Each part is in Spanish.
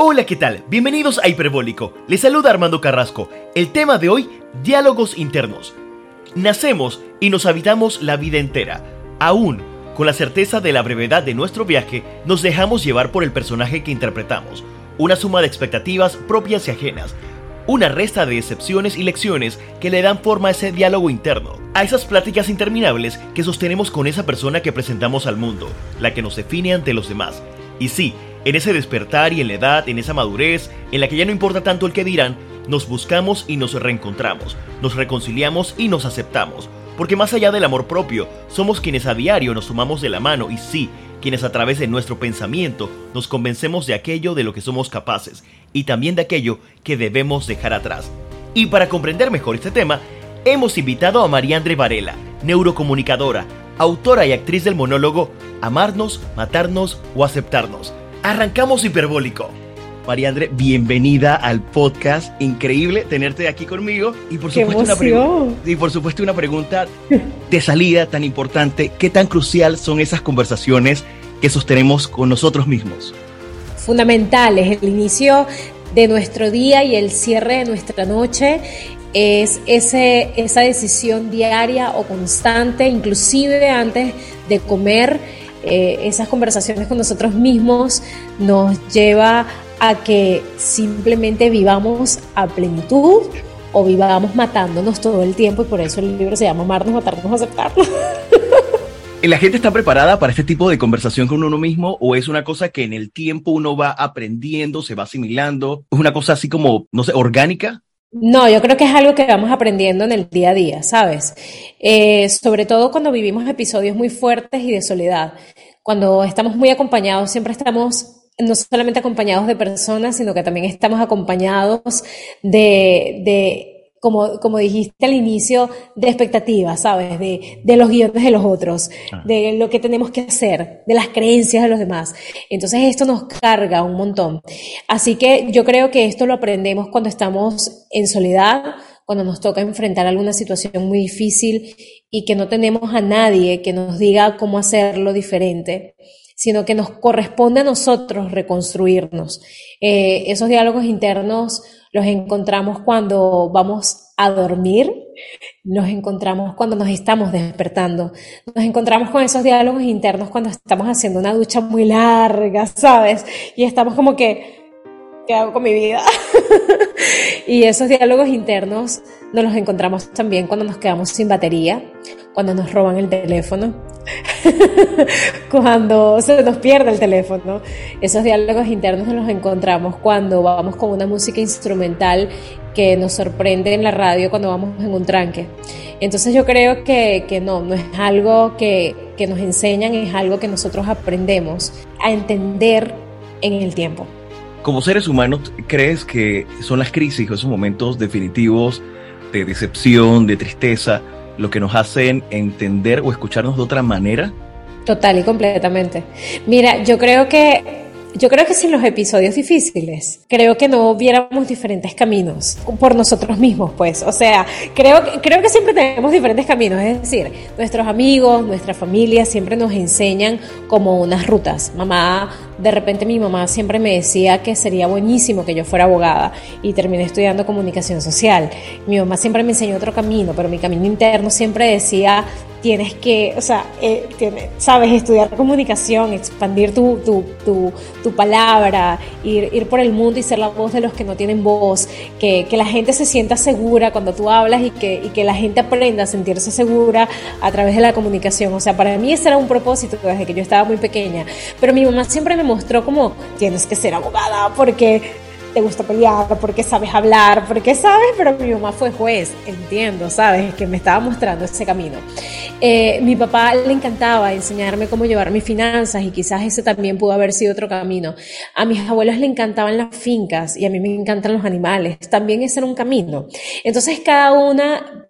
Hola, ¿qué tal? Bienvenidos a Hiperbólico. Les saluda Armando Carrasco. El tema de hoy, diálogos internos. Nacemos y nos habitamos la vida entera. Aún, con la certeza de la brevedad de nuestro viaje, nos dejamos llevar por el personaje que interpretamos. Una suma de expectativas propias y ajenas. Una resta de excepciones y lecciones que le dan forma a ese diálogo interno, a esas pláticas interminables que sostenemos con esa persona que presentamos al mundo, la que nos define ante los demás. Y sí, en ese despertar y en la edad, en esa madurez, en la que ya no importa tanto el que dirán, nos buscamos y nos reencontramos, nos reconciliamos y nos aceptamos. Porque más allá del amor propio, somos quienes a diario nos sumamos de la mano y sí, quienes a través de nuestro pensamiento nos convencemos de aquello de lo que somos capaces y también de aquello que debemos dejar atrás. Y para comprender mejor este tema, hemos invitado a María Andre Varela, neurocomunicadora, autora y actriz del monólogo Amarnos, Matarnos o Aceptarnos Arrancamos hiperbólico. María André, bienvenida al podcast. Increíble tenerte aquí conmigo. Y por, supuesto una y por supuesto una pregunta de salida tan importante. ¿Qué tan crucial son esas conversaciones que sostenemos con nosotros mismos? Fundamentales. El inicio de nuestro día y el cierre de nuestra noche es ese, esa decisión diaria o constante, inclusive antes de comer eh, esas conversaciones con nosotros mismos nos lleva a que simplemente vivamos a plenitud o vivamos matándonos todo el tiempo y por eso el libro se llama Amarnos, Matarnos, Aceptarnos. ¿La gente está preparada para este tipo de conversación con uno mismo o es una cosa que en el tiempo uno va aprendiendo, se va asimilando? ¿Es una cosa así como, no sé, orgánica? No, yo creo que es algo que vamos aprendiendo en el día a día, ¿sabes? Eh, sobre todo cuando vivimos episodios muy fuertes y de soledad. Cuando estamos muy acompañados, siempre estamos no solamente acompañados de personas, sino que también estamos acompañados de, de como, como dijiste al inicio, de expectativas, ¿sabes? De, de los guiones de los otros, ah. de lo que tenemos que hacer, de las creencias de los demás. Entonces esto nos carga un montón. Así que yo creo que esto lo aprendemos cuando estamos en soledad, cuando nos toca enfrentar alguna situación muy difícil y que no tenemos a nadie que nos diga cómo hacerlo diferente sino que nos corresponde a nosotros reconstruirnos. Eh, esos diálogos internos los encontramos cuando vamos a dormir, nos encontramos cuando nos estamos despertando, nos encontramos con esos diálogos internos cuando estamos haciendo una ducha muy larga, ¿sabes? Y estamos como que, ¿qué hago con mi vida? y esos diálogos internos nos los encontramos también cuando nos quedamos sin batería, cuando nos roban el teléfono, cuando se nos pierde el teléfono. Esos diálogos internos nos los encontramos cuando vamos con una música instrumental que nos sorprende en la radio cuando vamos en un tranque. Entonces yo creo que, que no, no es algo que, que nos enseñan, es algo que nosotros aprendemos a entender en el tiempo. Como seres humanos, ¿crees que son las crisis o esos momentos definitivos de decepción, de tristeza, lo que nos hacen entender o escucharnos de otra manera? Total y completamente. Mira, yo creo que yo creo que sin los episodios difíciles, creo que no viéramos diferentes caminos por nosotros mismos, pues. O sea, creo, creo que siempre tenemos diferentes caminos. Es decir, nuestros amigos, nuestra familia siempre nos enseñan como unas rutas. Mamá, de repente mi mamá siempre me decía que sería buenísimo que yo fuera abogada y terminé estudiando comunicación social. Mi mamá siempre me enseñó otro camino, pero mi camino interno siempre decía, tienes que, o sea, eh, sabes, estudiar comunicación, expandir tu, tu, tu, tu palabra, ir, ir, por el mundo y ser la voz de los que no tienen voz, que, que la gente se sienta segura cuando tú hablas y que, y que la gente aprenda a sentirse segura a través de la comunicación. O sea, para mí ese era un propósito desde que yo estaba muy pequeña. Pero mi mamá siempre me mostró como, tienes que ser abogada porque te gusta pelear, porque sabes hablar, porque sabes, pero mi mamá fue juez, entiendo, sabes, que me estaba mostrando ese camino. Eh, mi papá le encantaba enseñarme cómo llevar mis finanzas y quizás ese también pudo haber sido otro camino. A mis abuelos le encantaban las fincas y a mí me encantan los animales, también ese era un camino. Entonces cada una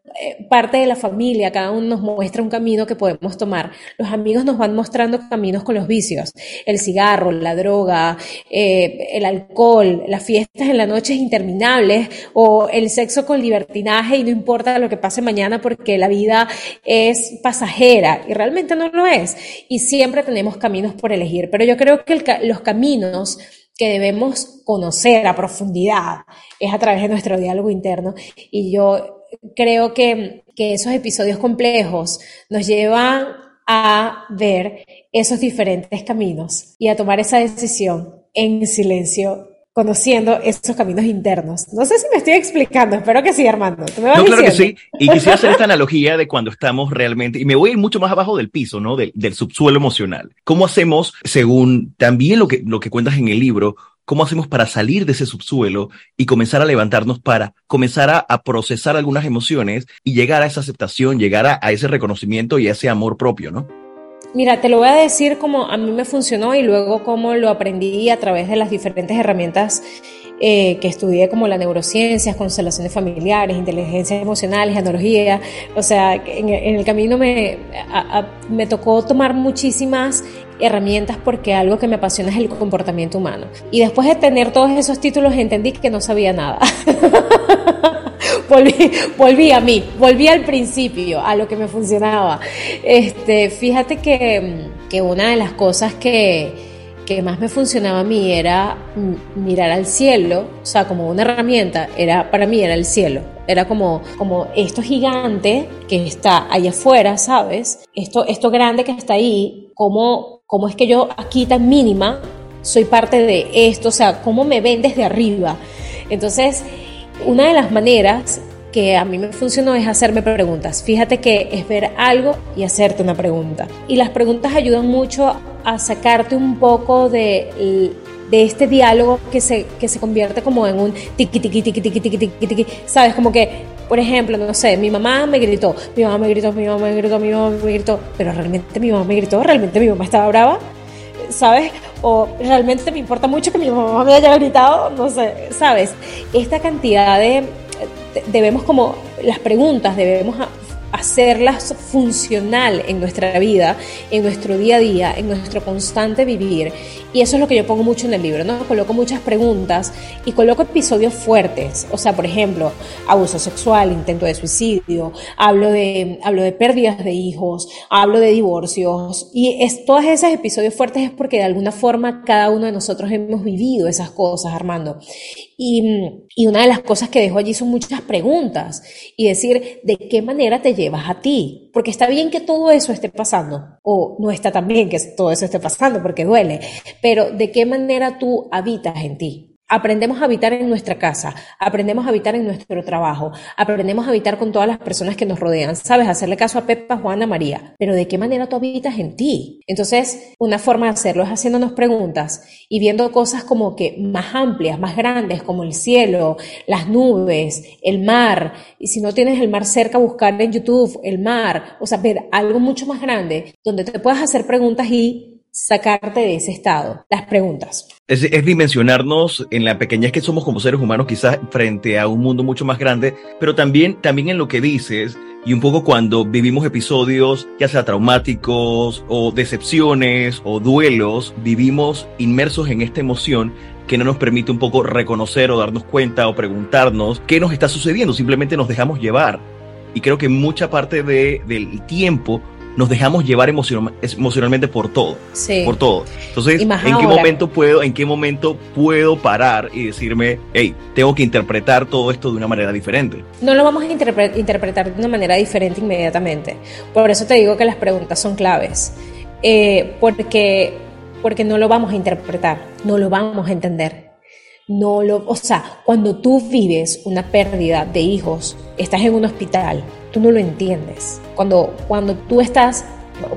parte de la familia, cada uno nos muestra un camino que podemos tomar. Los amigos nos van mostrando caminos con los vicios, el cigarro, la droga, eh, el alcohol, las fiestas en la noche interminables o el sexo con libertinaje y no importa lo que pase mañana porque la vida es pasajera y realmente no lo es. Y siempre tenemos caminos por elegir, pero yo creo que los caminos que debemos conocer a profundidad es a través de nuestro diálogo interno y yo creo que, que esos episodios complejos nos llevan a ver esos diferentes caminos y a tomar esa decisión en silencio conociendo esos caminos internos. No sé si me estoy explicando, espero que sí, Armando. no, claro que sí. Y quisiera hacer esta analogía de cuando estamos realmente, y me voy a ir mucho más abajo del piso, ¿no? Del, del subsuelo emocional. ¿Cómo hacemos, según también lo que, lo que cuentas en el libro, cómo hacemos para salir de ese subsuelo y comenzar a levantarnos para comenzar a, procesar algunas emociones y llegar a esa aceptación, llegar a, ese reconocimiento y ese amor propio, ¿no? Mira, te lo voy a decir como a mí me funcionó y luego cómo lo aprendí a través de las diferentes herramientas eh, que estudié como la neurociencias, constelaciones familiares, inteligencia emocional, genealogía. O sea, en, el camino me, me tocó tomar muchísimas herramientas porque algo que me apasiona es el comportamiento humano. Y después de tener todos esos títulos entendí que no sabía nada. volví, volví a mí, volví al principio, a lo que me funcionaba. Este, fíjate que, que una de las cosas que, que más me funcionaba a mí era mirar al cielo, o sea, como una herramienta, era para mí era el cielo. Era como, como esto gigante que está allá afuera, ¿sabes? Esto, esto grande que está ahí, cómo, cómo es que yo aquí tan mínima soy parte de esto, o sea, cómo me ven desde arriba. Entonces, una de las maneras que a mí me funcionó es hacerme preguntas. Fíjate que es ver algo y hacerte una pregunta. Y las preguntas ayudan mucho a sacarte un poco de, de este diálogo que se, que se convierte como en un tiqui, tiqui, tiqui, tiqui, tiqui, tiqui, tiqui, ¿sabes? Como que, por ejemplo, no sé, mi mamá me gritó, mi mamá me gritó, mi mamá me gritó, mi mamá me gritó, pero realmente mi mamá me gritó, realmente mi mamá estaba brava, ¿sabes? O realmente me importa mucho que mi mamá me haya gritado, no sé, ¿sabes? Esta cantidad de, debemos como, las preguntas debemos hacerlas funcional en nuestra vida, en nuestro día a día, en nuestro constante vivir. Y eso es lo que yo pongo mucho en el libro, ¿no? Coloco muchas preguntas y coloco episodios fuertes. O sea, por ejemplo, abuso sexual, intento de suicidio, hablo de, hablo de pérdidas de hijos, hablo de divorcios. Y es, todos esos episodios fuertes es porque de alguna forma cada uno de nosotros hemos vivido esas cosas, Armando. Y, y una de las cosas que dejo allí son muchas preguntas y decir de qué manera te llevas a ti. Porque está bien que todo eso esté pasando, o no está tan bien que todo eso esté pasando porque duele, pero de qué manera tú habitas en ti. Aprendemos a habitar en nuestra casa, aprendemos a habitar en nuestro trabajo, aprendemos a habitar con todas las personas que nos rodean, sabes, hacerle caso a Pepa, Juana, María, pero ¿de qué manera tú habitas en ti? Entonces, una forma de hacerlo es haciéndonos preguntas y viendo cosas como que más amplias, más grandes, como el cielo, las nubes, el mar, y si no tienes el mar cerca, buscar en YouTube el mar, o sea, ver algo mucho más grande donde te puedas hacer preguntas y sacarte de ese estado? Las preguntas. Es, dimensionarnos en la pequeñez que somos como seres humanos, quizás frente a un mundo mucho más grande, pero también, también en lo que dices y un poco cuando vivimos episodios, ya sea traumáticos o decepciones o duelos, vivimos inmersos en esta emoción que no nos permite un poco reconocer o darnos cuenta o preguntarnos qué nos está sucediendo, simplemente nos dejamos llevar. Y creo que mucha parte de, del tiempo nos dejamos llevar emocionalmente por todo. Sí. Por todo. Entonces, ¿en qué momento puedo, en qué momento puedo parar y decirme, hey, tengo que interpretar todo esto de una manera diferente? No lo vamos a interpretar de una manera diferente inmediatamente. Por eso te digo que las preguntas son claves. Eh, porque, porque no lo vamos a interpretar, no lo vamos a entender. No lo, o sea, cuando tú vives una pérdida de hijos, estás en un hospital, tú no lo entiendes. Cuando, cuando tú estás,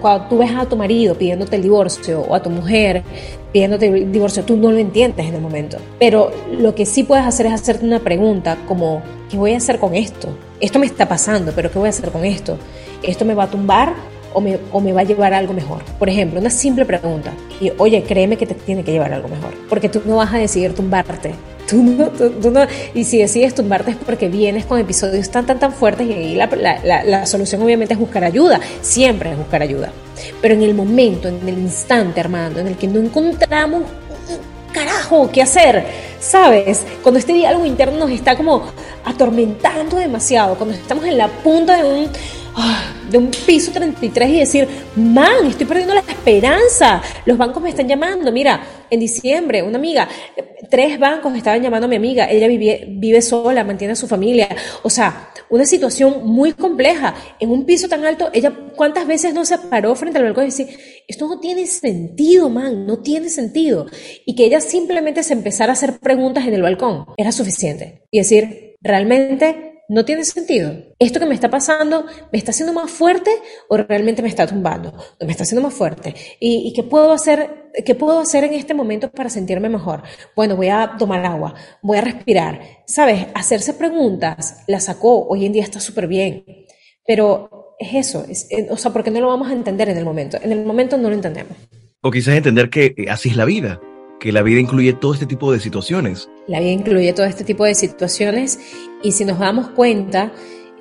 cuando tú ves a tu marido pidiéndote el divorcio o a tu mujer pidiéndote el divorcio, tú no lo entiendes en el momento. Pero lo que sí puedes hacer es hacerte una pregunta como, ¿qué voy a hacer con esto? Esto me está pasando, pero ¿qué voy a hacer con esto? ¿Esto me va a tumbar o me, o me, va a llevar a algo mejor? Por ejemplo, una simple pregunta. Y oye, créeme que te tiene que llevar a algo mejor. Porque tú no vas a decidir tumbarte y si decides tumbarte es porque vienes con episodios tan, tan, tan fuertes y ahí la, la, la, solución obviamente es buscar ayuda, siempre es buscar ayuda. Pero en el momento, en el instante, Armando, en el que no encontramos carajo, ¿qué hacer? ¿Sabes? Cuando este diálogo interno nos está como atormentando demasiado, cuando estamos en la punta de un ah, de un piso 33 y decir, man, estoy perdiendo la esperanza, los bancos me están llamando, mira, en diciembre, una amiga, tres bancos estaban llamando a mi amiga, ella vive, vive sola, mantiene a su familia, o sea, una situación muy compleja, en un piso tan alto, ella cuántas veces no se paró frente al balcón y decía, esto no tiene sentido, man, no tiene sentido, y que ella simplemente se empezara a hacer preguntas en el balcón, era suficiente, y decir, realmente no tiene sentido. Esto que me está pasando, ¿me está haciendo más fuerte o realmente me está tumbando? Me está haciendo más fuerte. ¿Y, qué puedo hacer? ¿Qué puedo hacer en este momento para sentirme mejor? Bueno, voy a tomar agua, voy a respirar. ¿Sabes? Hacerse preguntas, la sacó, hoy en día está súper bien. Pero es eso, eh, o sea, porque no lo vamos a entender en el momento. En el momento no lo entendemos. O quizás entender que así es la vida que la vida incluye todo este tipo de situaciones. La vida incluye todo este tipo de situaciones y si nos damos cuenta,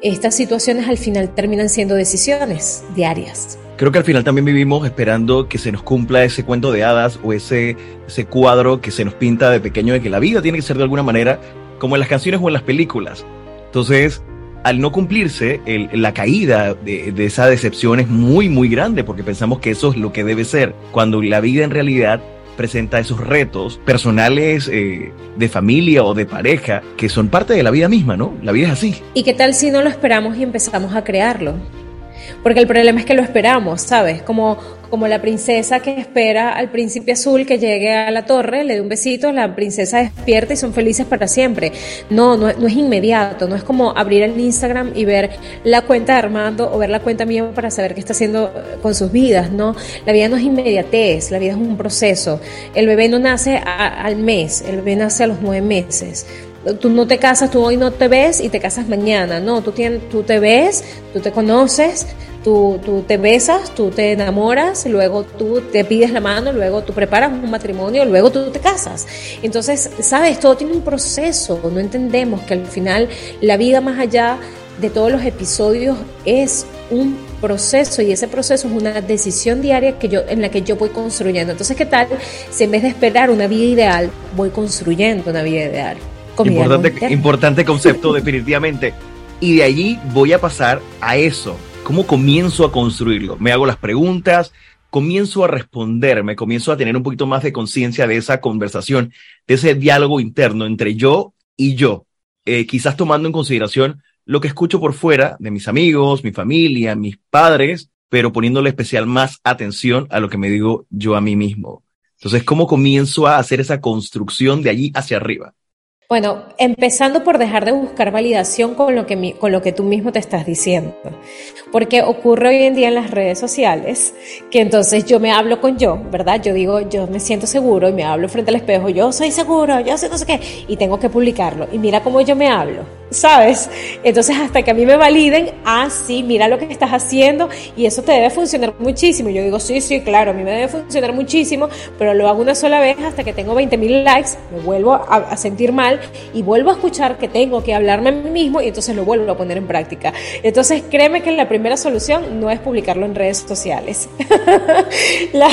estas situaciones al final terminan siendo decisiones diarias. Creo que al final también vivimos esperando que se nos cumpla ese cuento de hadas o ese, ese cuadro que se nos pinta de pequeño de que la vida tiene que ser de alguna manera como en las canciones o en las películas. Entonces, al no cumplirse, la caída de, de, esa decepción es muy, muy grande porque pensamos que eso es lo que debe ser, cuando la vida en realidad presenta esos retos personales eh, de familia o de pareja que son parte de la vida misma, ¿no? La vida es así. ¿Y qué tal si no lo esperamos y empezamos a crearlo? Porque el problema es que lo esperamos, ¿sabes? Como, como la princesa que espera al príncipe azul que llegue a la torre, le dé un besito, la princesa despierta y son felices para siempre. No, no, es inmediato, no es como abrir el Instagram y ver la cuenta de Armando o ver la cuenta mía para saber qué está haciendo eh, con sus vidas, ¿no? La vida no es inmediatez, la vida es un proceso. El bebé no nace al mes, el bebé nace a los nueve meses tú no te casas, tú hoy no te ves y te casas mañana, no, tú, tienes, tú te ves, tú te conoces, tú, tú te besas, tú te enamoras, luego tú te pides la mano, luego tú preparas un matrimonio, luego tú te casas. Entonces, sabes, todo tiene un proceso, no entendemos que al final la vida más allá de todos los episodios es un proceso y ese proceso es una decisión diaria que yo, en la que yo voy construyendo. Entonces, ¿qué tal si en vez de esperar una vida ideal, voy construyendo una vida ideal? Importante, importante concepto, definitivamente. Y de allí voy a pasar a eso. ¿Cómo comienzo a construirlo? Me hago las preguntas, comienzo a responderme, comienzo a tener un poquito más de conciencia de esa conversación, de ese diálogo interno entre yo y yo. Eh, quizás tomando en consideración lo que escucho por fuera de mis amigos, mi familia, mis padres, pero poniéndole especial más atención a lo que me digo yo a mí mismo. Entonces, ¿cómo comienzo a hacer esa construcción de allí hacia arriba? Bueno, empezando por dejar de buscar validación con lo que, con lo que tú mismo te estás diciendo. Porque ocurre hoy en día en las redes sociales que entonces yo me hablo con yo, ¿verdad? Yo digo, yo me siento seguro y me hablo frente al espejo, yo soy seguro, yo sé no sé qué, y tengo que publicarlo. Y mira cómo yo me hablo, ¿sabes? Entonces hasta que a mí me validen, ah, sí, mira lo que estás haciendo y eso te debe funcionar muchísimo. Y yo digo, sí, sí, claro, a mí me debe funcionar muchísimo, pero lo hago una sola vez hasta que tengo 20 mil likes, me vuelvo a, a sentir mal y vuelvo a escuchar que tengo que hablarme a mí mismo y entonces lo vuelvo a poner en práctica. Entonces créeme que la primera solución no es publicarlo en redes sociales. la,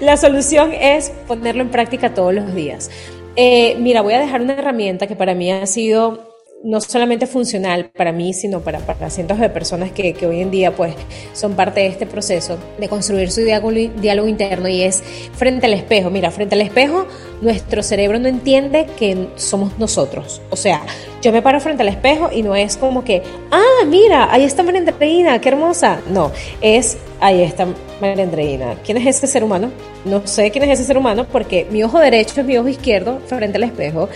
la, solución es ponerlo en práctica todos los días. Eh, mira, voy a dejar una herramienta que para mí ha sido no solamente funcional para mí, sino para, para cientos de personas que, que, hoy en día pues son parte de este proceso de construir su diálogo, diálogo interno y es frente al espejo. Mira, frente al espejo nuestro cerebro no entiende que somos nosotros. O sea, yo me paro frente al espejo y no es como que, ah, mira, ahí está María Andreina, qué hermosa. No, es, ahí está María. ¿Quién es ese ser humano? No sé quién es ese ser humano porque mi ojo derecho es mi ojo izquierdo frente al espejo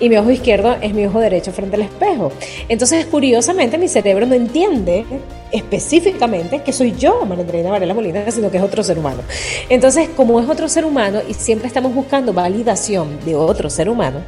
y mi ojo izquierdo es mi ojo derecho frente al espejo. Entonces, curiosamente, mi cerebro no entiende específicamente que soy yo, María Andreina Varela Molina, sino que es otro ser humano. Entonces, como es otro ser humano y siempre estamos buscando validación de otro ser humano,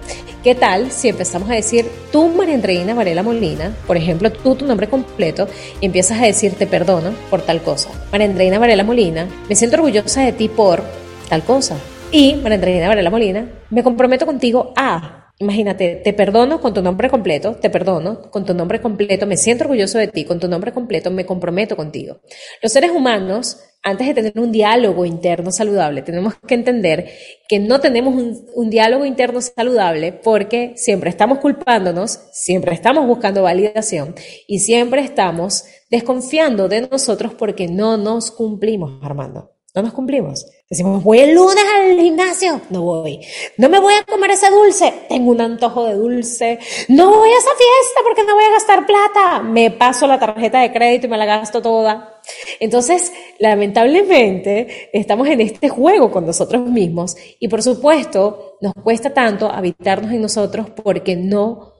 ¿qué tal si empezamos a decir tú, María Andreina Varela Molina, por ejemplo, tú tu nombre completo y empiezas a decir te perdono por tal cosa? María Andreina Varela Molina, me siento orgullosa de ti por tal cosa. Y María Andreina Varela Molina, me comprometo contigo a Imagínate, te perdono con tu nombre completo, te perdono con tu nombre completo, me siento orgulloso de ti, con tu nombre completo, me comprometo contigo. Los seres humanos antes de tener un diálogo interno saludable, tenemos que entender que no tenemos un, diálogo interno saludable porque siempre estamos culpándonos, siempre estamos buscando validación y siempre estamos desconfiando de nosotros porque no nos cumplimos, Armando. No nos cumplimos. Decimos, voy el lunes al gimnasio. No voy. No me voy a comer ese dulce. Tengo un antojo de dulce. No voy a esa fiesta porque no voy a gastar plata. Me paso la tarjeta de crédito y me la gasto toda. Entonces, lamentablemente, estamos en este juego con nosotros mismos y por supuesto nos cuesta tanto habitarnos en nosotros porque no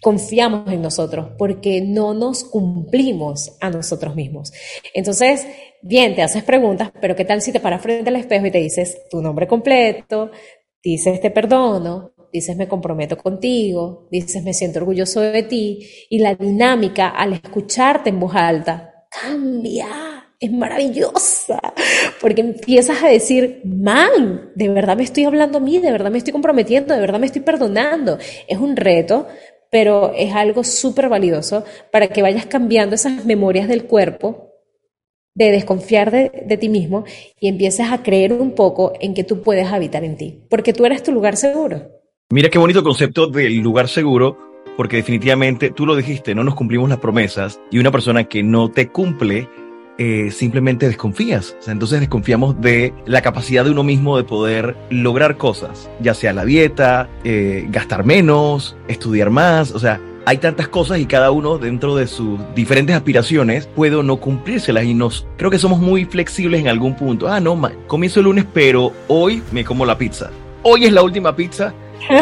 confiamos en nosotros, porque no nos cumplimos a nosotros mismos. Entonces, bien, te haces preguntas, pero ¿qué tal si te paras frente al espejo y te dices tu nombre completo, dices te perdono, dices me comprometo contigo, dices me siento orgulloso de ti y la dinámica al escucharte en voz alta cambia. Es maravillosa, porque empiezas a decir, man, de verdad me estoy hablando a mí, de verdad me estoy comprometiendo, de verdad me estoy perdonando. Es un reto, pero es algo súper valioso para que vayas cambiando esas memorias del cuerpo de desconfiar de, ti mismo y empieces a creer un poco en que tú puedes habitar en ti, porque tú eres tu lugar seguro. Mira qué bonito concepto del lugar seguro, porque definitivamente tú lo dijiste, no nos cumplimos las promesas y una persona que no te cumple eh, simplemente desconfías. entonces desconfiamos de la capacidad de uno mismo de poder lograr cosas, ya sea la dieta, eh, gastar menos, estudiar más, o sea, hay tantas cosas y cada uno dentro de sus diferentes aspiraciones puede o no cumplírselas y nos creo que somos muy flexibles en algún punto. Ah, no, comienzo el lunes, pero hoy me como la pizza. Hoy es la última pizza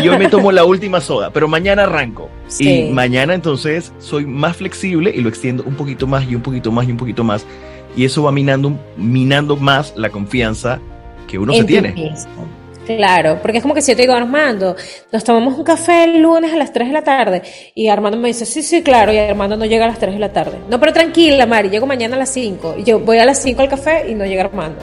y hoy me tomo la última soda, pero mañana arranco. Y mañana entonces soy más flexible y lo extiendo un poquito más y un poquito más y un poquito más. Y eso va minando, minando más la confianza que uno se tiene. Claro, porque es como que si yo te digo, Armando, nos tomamos un café el lunes a las 3 de la tarde. Y Armando me dice, sí, sí, claro. Y Armando no llega a las 3 de la tarde. No, pero tranquila, Mari, llego mañana a las 5. Y yo voy a las 5 al café y no llega Armando.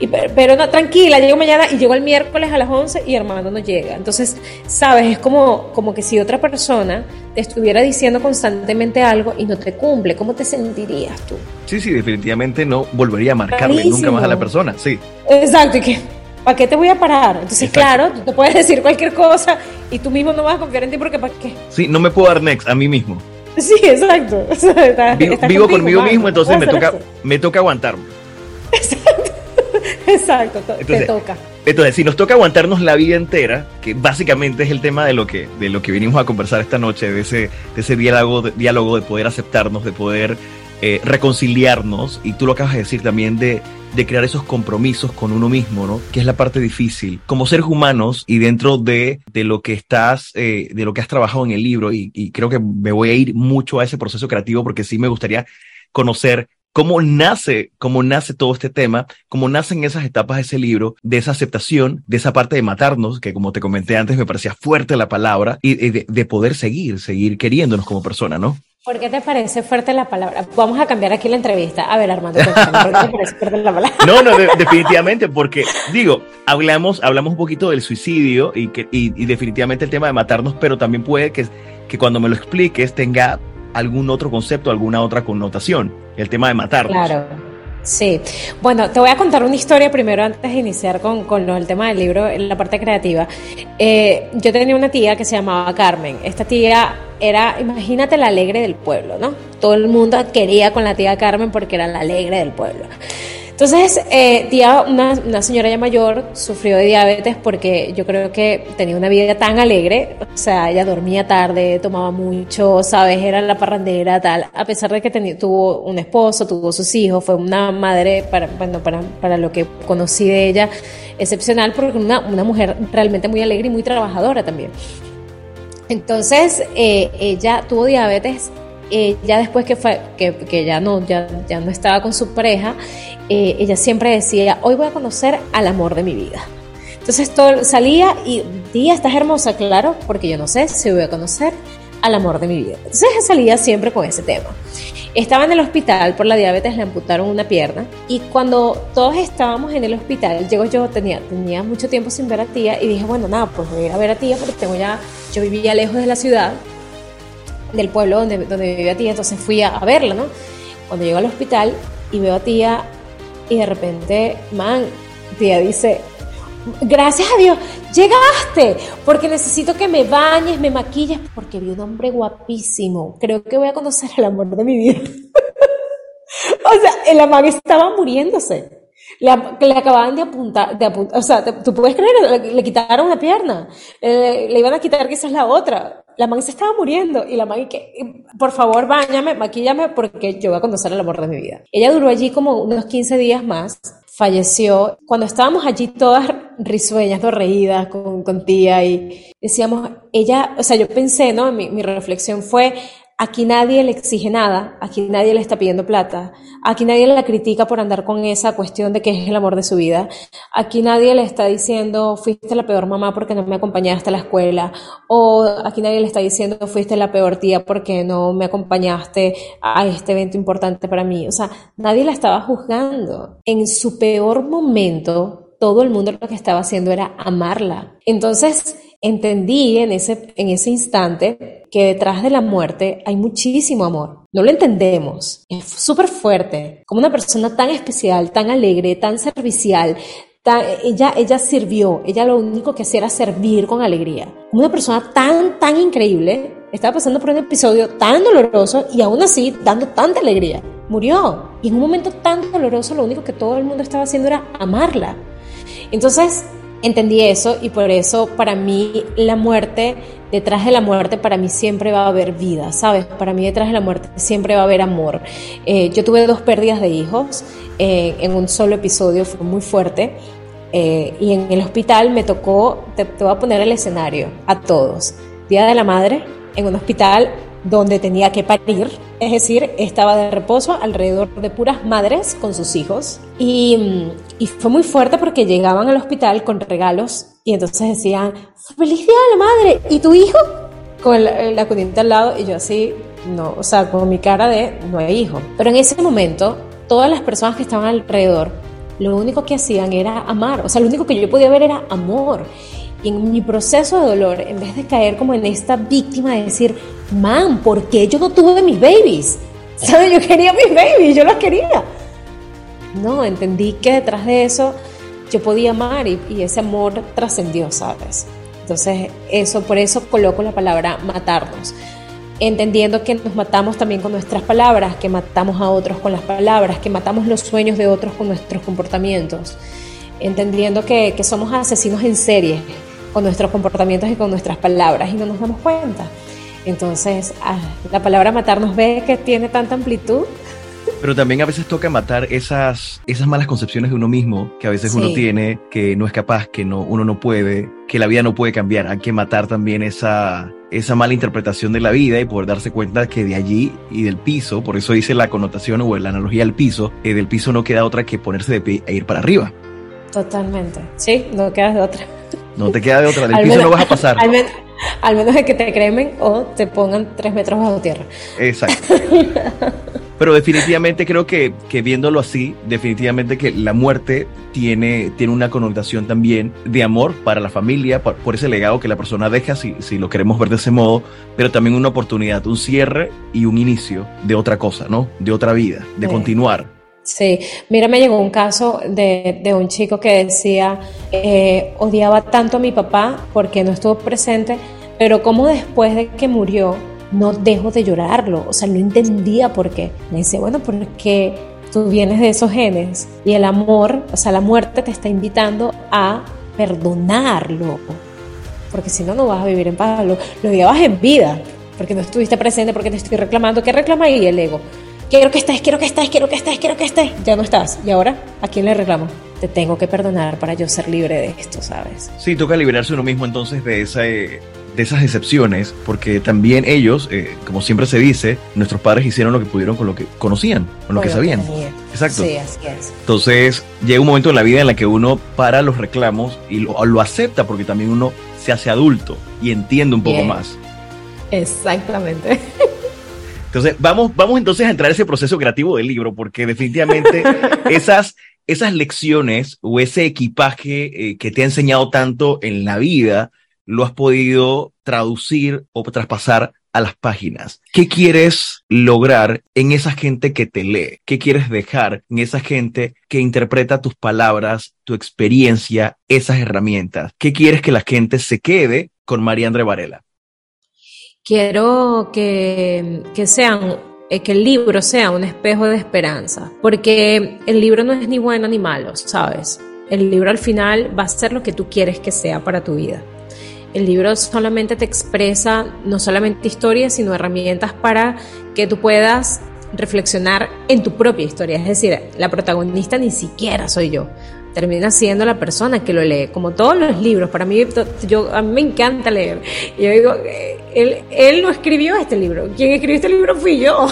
Y, pero no, tranquila, llego mañana y llego el miércoles a las 11 y Armando no llega. Entonces, sabes, es como, como que si otra persona te estuviera diciendo constantemente algo y no te cumple, ¿cómo te sentirías tú? Sí, sí, definitivamente no volvería a marcarle nunca más a la persona, sí. Exacto, y que, ¿para qué te voy a parar? Entonces, claro, tú te puedes decir cualquier cosa y tú mismo no vas a confiar en ti porque ¿para qué? Sí, no me puedo dar next a mí mismo. Sí, exacto. vivo, conmigo mismo, entonces me toca, me toca aguantarme. Exacto, te toca. Entonces, si nos toca aguantarnos la vida entera, que básicamente es el tema de lo que, de lo que vinimos a conversar esta noche, de ese, de ese diálogo, de, diálogo de poder aceptarnos, de poder eh, reconciliarnos, y tú lo acabas de decir también de, de crear esos compromisos con uno mismo, ¿no? Que es la parte difícil. Como seres humanos y dentro de, de lo que estás, eh, de lo que has trabajado en el libro, y, creo que me voy a ir mucho a ese proceso creativo porque sí me gustaría conocer cómo nace, cómo nace todo este tema, cómo nacen esas etapas de ese libro, de esa aceptación, de esa parte de matarnos, que como te comenté antes me parecía fuerte la palabra, y de, poder seguir, seguir queriéndonos como persona, ¿no? ¿Por qué te parece fuerte la palabra? Vamos a cambiar aquí la entrevista. A ver, Armando, ¿por qué te parece fuerte la palabra? No, no, definitivamente, porque digo, hablamos, hablamos un poquito del suicidio y, que, y, definitivamente el tema de matarnos, pero también puede que, que cuando me lo expliques tenga algún otro concepto, alguna otra connotación, el tema de matarnos. Claro. Sí, bueno, te voy a contar una historia primero antes de iniciar con, con el tema del libro, en la parte creativa. Eh, yo tenía una tía que se llamaba Carmen. Esta tía era, imagínate, la alegre del pueblo, ¿no? Todo el mundo quería con la tía Carmen porque era la alegre del pueblo. Entonces, eh, tía, una, señora ya mayor sufrió de diabetes porque yo creo que tenía una vida tan alegre, o sea, ella dormía tarde, tomaba mucho, ¿sabes? Era la parrandera, tal, a pesar de que tuvo un esposo, tuvo sus hijos, fue una madre, para, bueno, para, lo que conocí de ella, excepcional, porque una, una mujer realmente muy alegre y muy trabajadora también. Entonces, eh, ella tuvo diabetes eh, ya después que, fue, que, ya, no, ya, ya no estaba con su pareja, eh, ella siempre decía, hoy voy a conocer al amor de mi vida. Entonces todo, salía y, tía, estás hermosa, claro, porque yo no sé si voy a conocer al amor de mi vida. Entonces salía siempre con ese tema. Estaba en el hospital por la diabetes, le amputaron una pierna y cuando todos estábamos en el hospital, llego yo, tenía, tenía mucho tiempo sin ver a tía y dije, bueno, nada, pues voy a ir a ver a tía porque tengo ya, yo vivía lejos de la ciudad, del pueblo donde, donde vivía tía, entonces fui a, a verla, ¿no? Cuando llego al hospital y veo a tía Y de repente, man, tía dice, gracias a Dios, llegaste, porque necesito que me bañes, me maquilles, porque vi un hombre guapísimo. Creo que voy a conocer el amor de mi vida. o sea, el amor estaba muriéndose. Le, acababan de apuntar, de o sea, tú puedes creer, le, quitaron una pierna, le iban a quitar quizás la otra. La man se estaba muriendo y la man que, por favor, bañame, maquíllame porque yo voy a conocer el amor de mi vida. Ella duró allí como unos 15 días más, falleció. Cuando estábamos allí todas risueñas, no reídas con, tía y decíamos, ella, o sea, yo pensé, ¿no? Mi reflexión fue, Aquí nadie le exige nada, aquí nadie le está pidiendo plata, aquí nadie la critica por andar con esa cuestión de que es el amor de su vida, aquí nadie le está diciendo fuiste la peor mamá porque no me acompañaste a la escuela, o aquí nadie le está diciendo fuiste la peor tía porque no me acompañaste a este evento importante para mí, o sea, nadie la estaba juzgando. En su peor momento, todo el mundo lo que estaba haciendo era amarla. Entonces, entendí en ese, en ese instante que detrás de la muerte hay muchísimo amor. No lo entendemos. Es súper fuerte. Como una persona tan especial, tan alegre, tan servicial, ella, ella sirvió. Ella lo único que hacía era servir con alegría. Una persona tan, tan increíble, estaba pasando por un episodio tan doloroso y aún así dando tanta alegría. Murió. Y en un momento tan doloroso, lo único que todo el mundo estaba haciendo era amarla. Entonces, entendí eso y por eso para mí la muerte, detrás de la muerte para mí siempre va a haber vida, ¿sabes? Para mí detrás de la muerte siempre va a haber amor. Eh, yo tuve dos pérdidas de hijos eh, en un solo episodio, fue muy fuerte. Eh, y en el hospital me tocó, te, te voy a poner el escenario a todos. Día de la Madre, en un hospital donde tenía que parir, es decir, estaba de reposo alrededor de puras madres con sus hijos y, y, fue muy fuerte porque llegaban al hospital con regalos y entonces decían, feliz día de la madre, ¿y tu hijo? Con la, la al lado y yo así, no, o sea, con mi cara de no hay hijo. Pero en ese momento, todas las personas que estaban alrededor, lo único que hacían era amar, o sea, lo único que yo podía ver era amor. Y en mi proceso de dolor, en vez de caer como en esta víctima de decir, man, ¿por qué yo no tuve mis babies? ¿Sabes? Yo quería mis babies, yo los quería. No, entendí que detrás de eso yo podía amar y, y ese amor trascendió, ¿sabes? Entonces, eso, por eso coloco la palabra matarnos. Entendiendo que nos matamos también con nuestras palabras, que matamos a otros con las palabras, que matamos los sueños de otros con nuestros comportamientos. Entendiendo que, que somos asesinos en serie, con nuestros comportamientos y con nuestras palabras y no nos damos cuenta. Entonces, ah, la palabra matar nos ve que tiene tanta amplitud. Pero también a veces toca matar esas, esas malas concepciones de uno mismo que a veces uno tiene, que no es capaz, que no, uno no puede, que la vida no puede cambiar. Hay que matar también esa, esa mala interpretación de la vida y poder darse cuenta que de allí y del piso, por eso dice la connotación o la analogía al piso, que del piso no queda otra que ponerse de pie e ir para arriba. Totalmente, sí, no queda de otra. No te queda de otra, del piso no vas a pasar. Al, menos de que te cremen o te pongan tres metros bajo tierra. Exacto. Pero definitivamente creo que, que, viéndolo así, definitivamente que la muerte tiene, tiene una connotación también de amor para la familia, por, por, ese legado que la persona deja, si, si lo queremos ver de ese modo, pero también una oportunidad, un cierre y un inicio de otra cosa, ¿no? De otra vida, de continuar. Sí, mira, me llegó un caso de, de un chico que decía, eh, odiaba tanto a mi papá porque no estuvo presente, pero como después de que murió, no dejo de llorarlo, o sea, no entendía por qué. Me dice, bueno, porque tú vienes de esos genes y el amor, o sea, la muerte te está invitando a perdonarlo, porque si no, no vas a vivir en paz, lo, lo odiabas en vida, porque no estuviste presente, porque te estoy reclamando, ¿qué reclama ahí el ego? Quiero que estés, quiero que estés, quiero que estés, quiero que estés. Ya no estás. ¿Y ahora a quién le reclamo? Te tengo que perdonar para yo ser libre de esto, ¿sabes? Sí, toca liberarse uno mismo entonces de esa... de esas excepciones, porque también ellos, eh, como siempre se dice, nuestros padres hicieron lo que pudieron con lo que conocían, con lo que sabían. Exacto. Sí, así es. Entonces, llega un momento en la vida en la que uno para los reclamos y lo, lo acepta, porque también uno se hace adulto y entiende un poco más. Exactamente. Entonces, vamos, vamos entonces a entrar a ese proceso creativo del libro, porque definitivamente esas, esas lecciones o ese equipaje eh, que te ha enseñado tanto en la vida, lo has podido traducir o traspasar a las páginas, ¿qué quieres lograr en esa gente que te lee? ¿Qué quieres dejar en esa gente que interpreta tus palabras, tu experiencia, esas herramientas? ¿Qué quieres que la gente se quede con María André Varela? Quiero que, que sean eh, que el libro sea un espejo de esperanza, porque el libro no es ni bueno ni malo, ¿sabes? El libro al final va a ser lo que tú quieres que sea para tu vida. El libro solamente te expresa no solamente historias, sino herramientas para que tú puedas reflexionar en tu propia historia. Es decir, la protagonista ni siquiera soy yo. Termina siendo la persona que lo lee, como todos los libros. Para mí, yo, a mí me encanta leer. yo digo, eh, él, no escribió este libro. Quien escribió este libro fui yo,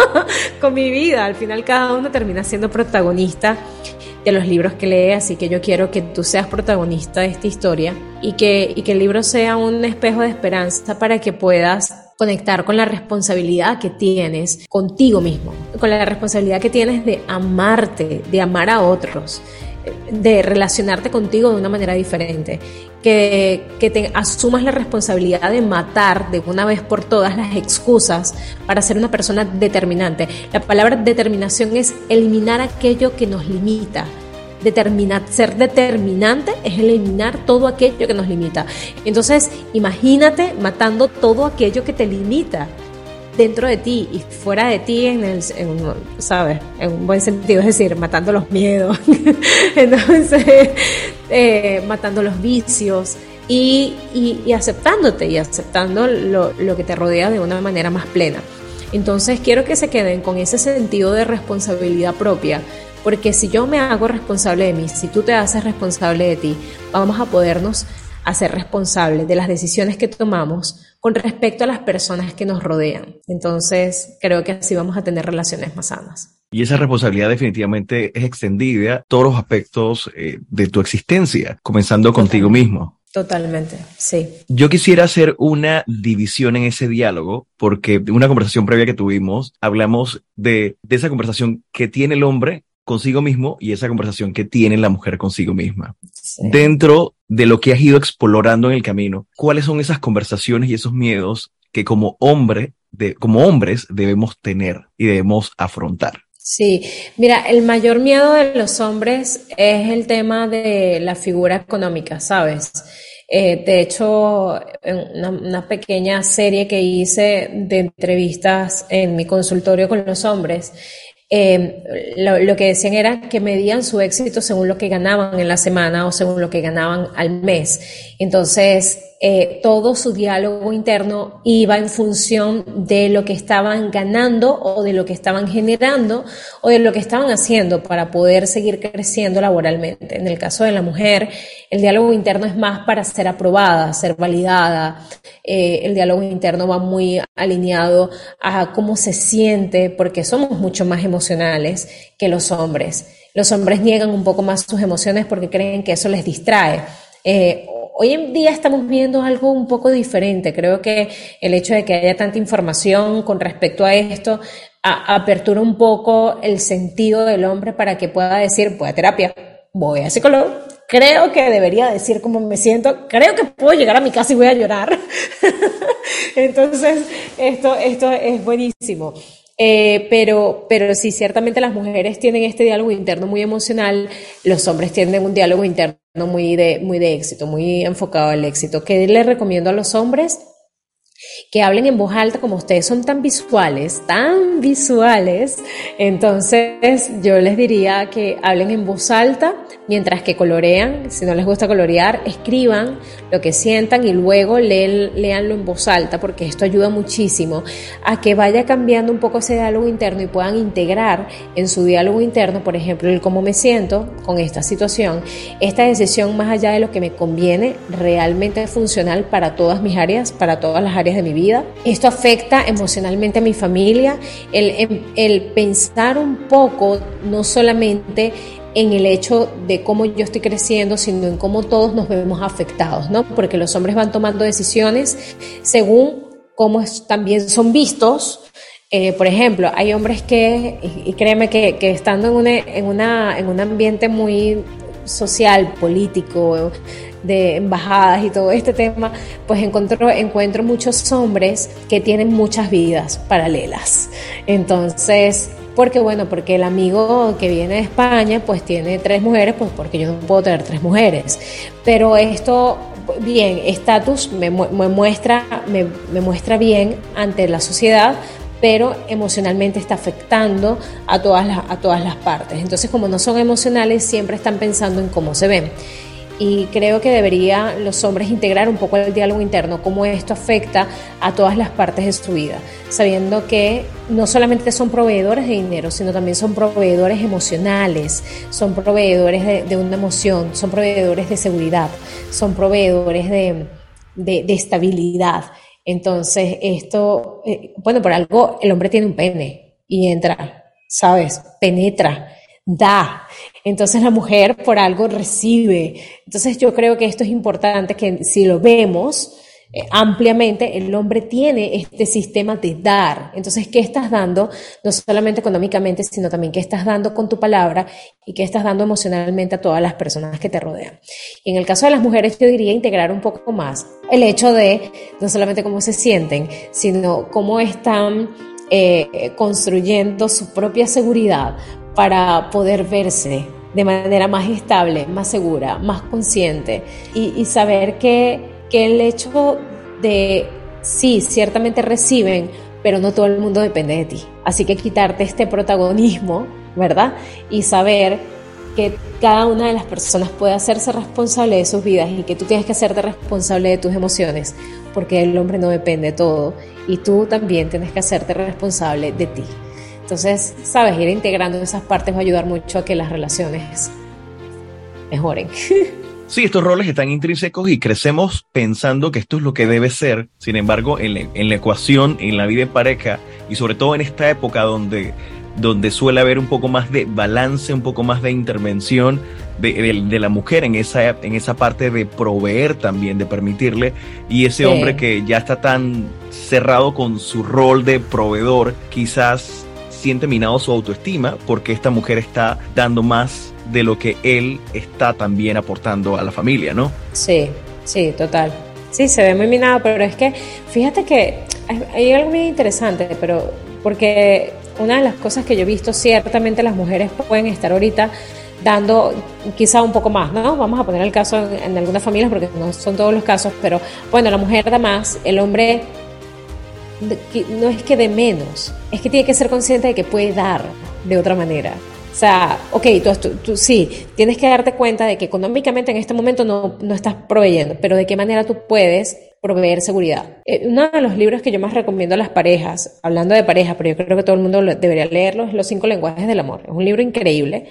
con mi vida. Al final, cada uno termina siendo protagonista de los libros que lee, así que yo quiero que tú seas protagonista de esta historia y que el libro sea un espejo de esperanza para que puedas conectar con la responsabilidad que tienes contigo mismo, con la responsabilidad que tienes de amarte, de amar a otros, de relacionarte contigo de una manera diferente, que, que, te asumas la responsabilidad de matar de una vez por todas las excusas para ser una persona determinante. La palabra determinación es eliminar aquello que nos limita. Determinar, ser determinante es eliminar todo aquello que nos limita. Entonces, imagínate matando todo aquello que te limita dentro de ti y fuera de ti en el, ¿sabes? En un buen sentido, es decir, matando los miedos, entonces, eh, matando los vicios y, y, aceptándote y aceptando lo, lo que te rodea de una manera más plena. Entonces quiero que se queden con ese sentido de responsabilidad propia, porque si yo me hago responsable de mí, si tú te haces responsable de ti, vamos a podernos hacer responsables de las decisiones que tomamos con respecto a las personas que nos rodean. Entonces, creo que así vamos a tener relaciones más sanas. Y esa responsabilidad definitivamente es extendida a todos los aspectos eh, de tu existencia, comenzando contigo mismo. Totalmente, sí. Yo quisiera hacer una división en ese diálogo, porque una conversación previa que tuvimos, hablamos de, de esa conversación que tiene el hombre consigo mismo y esa conversación que tiene la mujer consigo misma. Dentro de lo que has ido explorando en el camino, ¿cuáles son esas conversaciones y esos miedos que como hombre, de, como hombres debemos tener y debemos afrontar? Sí, mira, el mayor miedo de los hombres es el tema de la figura económica, ¿sabes? Eh, de hecho, en una, pequeña serie que hice de entrevistas en mi consultorio con los hombres, eh, lo, que decían era que medían su éxito según lo que ganaban en la semana o según lo que ganaban al mes. Entonces, eh, todo su diálogo interno iba en función de lo que estaban ganando o de lo que estaban generando o de lo que estaban haciendo para poder seguir creciendo laboralmente. En el caso de la mujer, el diálogo interno es más para ser aprobada, ser validada. Eh, el diálogo interno va muy alineado a cómo se siente, porque somos mucho más emocionales que los hombres. Los hombres niegan un poco más sus emociones porque creen que eso les distrae. Eh, Hoy en día estamos viendo algo un poco diferente. Creo que el hecho de que haya tanta información con respecto a esto apertura un poco el sentido del hombre para que pueda decir, voy a terapia, voy a psicólogo, creo que debería decir cómo me siento, creo que puedo llegar a mi casa y voy a llorar. Entonces, esto, esto es buenísimo. Eh, pero, pero ciertamente las mujeres tienen este diálogo interno muy emocional, los hombres tienen un diálogo interno muy de, muy de éxito, muy enfocado al éxito. ¿Qué le recomiendo a los hombres? que hablen en voz alta como ustedes son tan visuales, tan visuales, entonces yo les diría que hablen en voz alta mientras que colorean, si no les gusta colorear, escriban lo que sientan y luego leen, leanlo en voz alta porque esto ayuda muchísimo a que vaya cambiando un poco ese diálogo interno y puedan integrar en su diálogo interno, por ejemplo, el cómo me siento con esta situación, esta decisión más allá de lo que me conviene, realmente es funcional para todas mis áreas, para todas las áreas de mi vida. Esto afecta emocionalmente a mi familia, el, el pensar un poco, no solamente en el hecho de cómo yo estoy creciendo, sino en cómo todos nos vemos afectados, ¿no? Porque los hombres van tomando decisiones según cómo también son vistos. Eh, por ejemplo, hay hombres que, y créeme que, que estando en, una, en, una, en un ambiente muy social, político, de embajadas y todo este tema, pues encuentro, encuentro muchos hombres que tienen muchas vidas paralelas. Entonces, porque bueno, porque el amigo que viene de España pues tiene tres mujeres, pues porque yo no puedo tener tres mujeres. Pero esto, bien, estatus me, muestra, me, me muestra bien ante la sociedad, pero emocionalmente está afectando a todas, las, a todas las partes. Entonces, como no son emocionales, siempre están pensando en cómo se ven. Y creo que debería los hombres integrar un poco el diálogo interno, cómo esto afecta a todas las partes de su vida, sabiendo que no solamente son proveedores de dinero, sino también son proveedores emocionales, son proveedores de, una emoción, son proveedores de seguridad, son proveedores de, de estabilidad. Entonces, esto, eh, bueno, por algo el hombre tiene un pene y entra, ¿sabes? Penetra, da. Entonces la mujer por algo recibe. Entonces yo creo que esto es importante que si lo vemos, eh, ampliamente, el hombre tiene este sistema de dar. Entonces, ¿qué estás dando? No solamente económicamente, sino también qué estás dando con tu palabra y qué estás dando emocionalmente a todas las personas que te rodean. Y en el caso de las mujeres, yo diría integrar un poco más el hecho de no solamente cómo se sienten, sino cómo están eh, construyendo su propia seguridad para poder verse de manera más estable, más segura, más consciente y, saber que que el hecho de, sí, ciertamente reciben, pero no todo el mundo depende de ti. Así que quitarte este protagonismo, ¿verdad? Y saber que cada una de las personas puede hacerse responsable de sus vidas y que tú tienes que hacerte responsable de tus emociones, porque el hombre no depende de todo y tú también tienes que hacerte responsable de ti. Entonces, sabes, ir integrando esas partes va a ayudar mucho a que las relaciones mejoren. Sí, estos roles están intrínsecos y crecemos pensando que esto es lo que debe ser. Sin embargo, en la, ecuación, en la vida en pareja y sobre todo en esta época donde, donde suele haber un poco más de balance, un poco más de intervención de, la mujer en esa, en esa parte de proveer también, de permitirle, y ese hombre que ya está tan cerrado con su rol de proveedor, quizás siente minado su autoestima porque esta mujer está dando más de lo que él está también aportando a la familia, ¿no? Sí, sí, total. Sí, se ve muy minado, pero es que fíjate que hay algo muy interesante, pero porque una de las cosas que yo he visto, ciertamente las mujeres pueden estar ahorita dando quizá un poco más, ¿no? Vamos a poner el caso en, en algunas familias porque no son todos los casos, pero bueno, la mujer da más, el hombre no es que de menos, es que tiene que ser consciente de que puede dar de otra manera. O sea, ok, tú, sí, tienes que darte cuenta de que económicamente en este momento no, no estás proveyendo, pero de qué manera tú puedes proveer seguridad. Eh, uno de los libros que yo más recomiendo a las parejas, hablando de pareja, pero yo creo que todo el mundo debería leerlo, es Los cinco lenguajes del amor. Es un libro increíble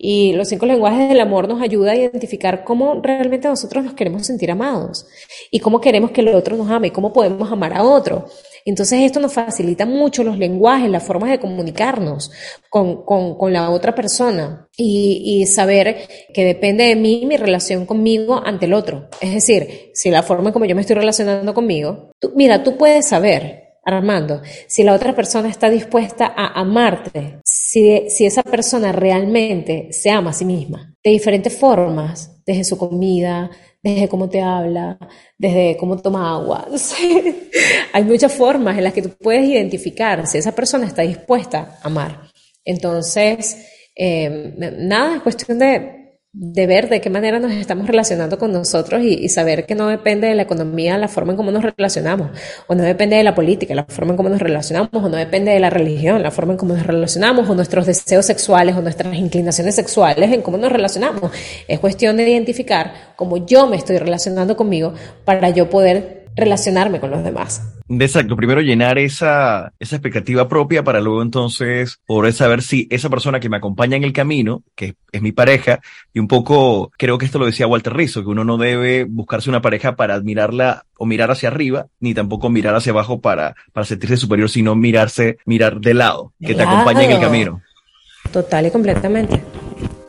y los cinco lenguajes del amor nos ayuda a identificar cómo realmente nosotros nos queremos sentir amados y cómo queremos que el otro nos ame y cómo podemos amar a otro. Entonces esto nos facilita mucho los lenguajes, las formas de comunicarnos con, con, la otra persona y, y, saber que depende de mí mi relación conmigo ante el otro. Es decir, si la forma como yo me estoy relacionando conmigo, mira, tú puedes saber Armando, si la otra persona está dispuesta a amarte, si, si, esa persona realmente se ama a sí misma, de diferentes formas, desde su comida, desde cómo te habla, desde cómo toma agua. Hay muchas formas en las que tú puedes identificar si esa persona está dispuesta a amar. Entonces, eh, nada, es cuestión de de ver de qué manera nos estamos relacionando con nosotros y, saber que no depende de la economía la forma en cómo nos relacionamos, o no depende de la política la forma en cómo nos relacionamos, o no depende de la religión la forma en cómo nos relacionamos, o nuestros deseos sexuales o nuestras inclinaciones sexuales en cómo nos relacionamos. Es cuestión de identificar cómo yo me estoy relacionando conmigo para yo poder relacionarme con los demás. Exacto, primero llenar esa, esa expectativa propia para luego entonces poder saber si esa persona que me acompaña en el camino, que es mi pareja, y un poco creo que esto lo decía Walter Rizzo, que uno no debe buscarse una pareja para admirarla o mirar hacia arriba, ni tampoco mirar hacia abajo para, para sentirse superior, sino mirarse, mirar de lado, que te acompañe en el camino. Total y completamente.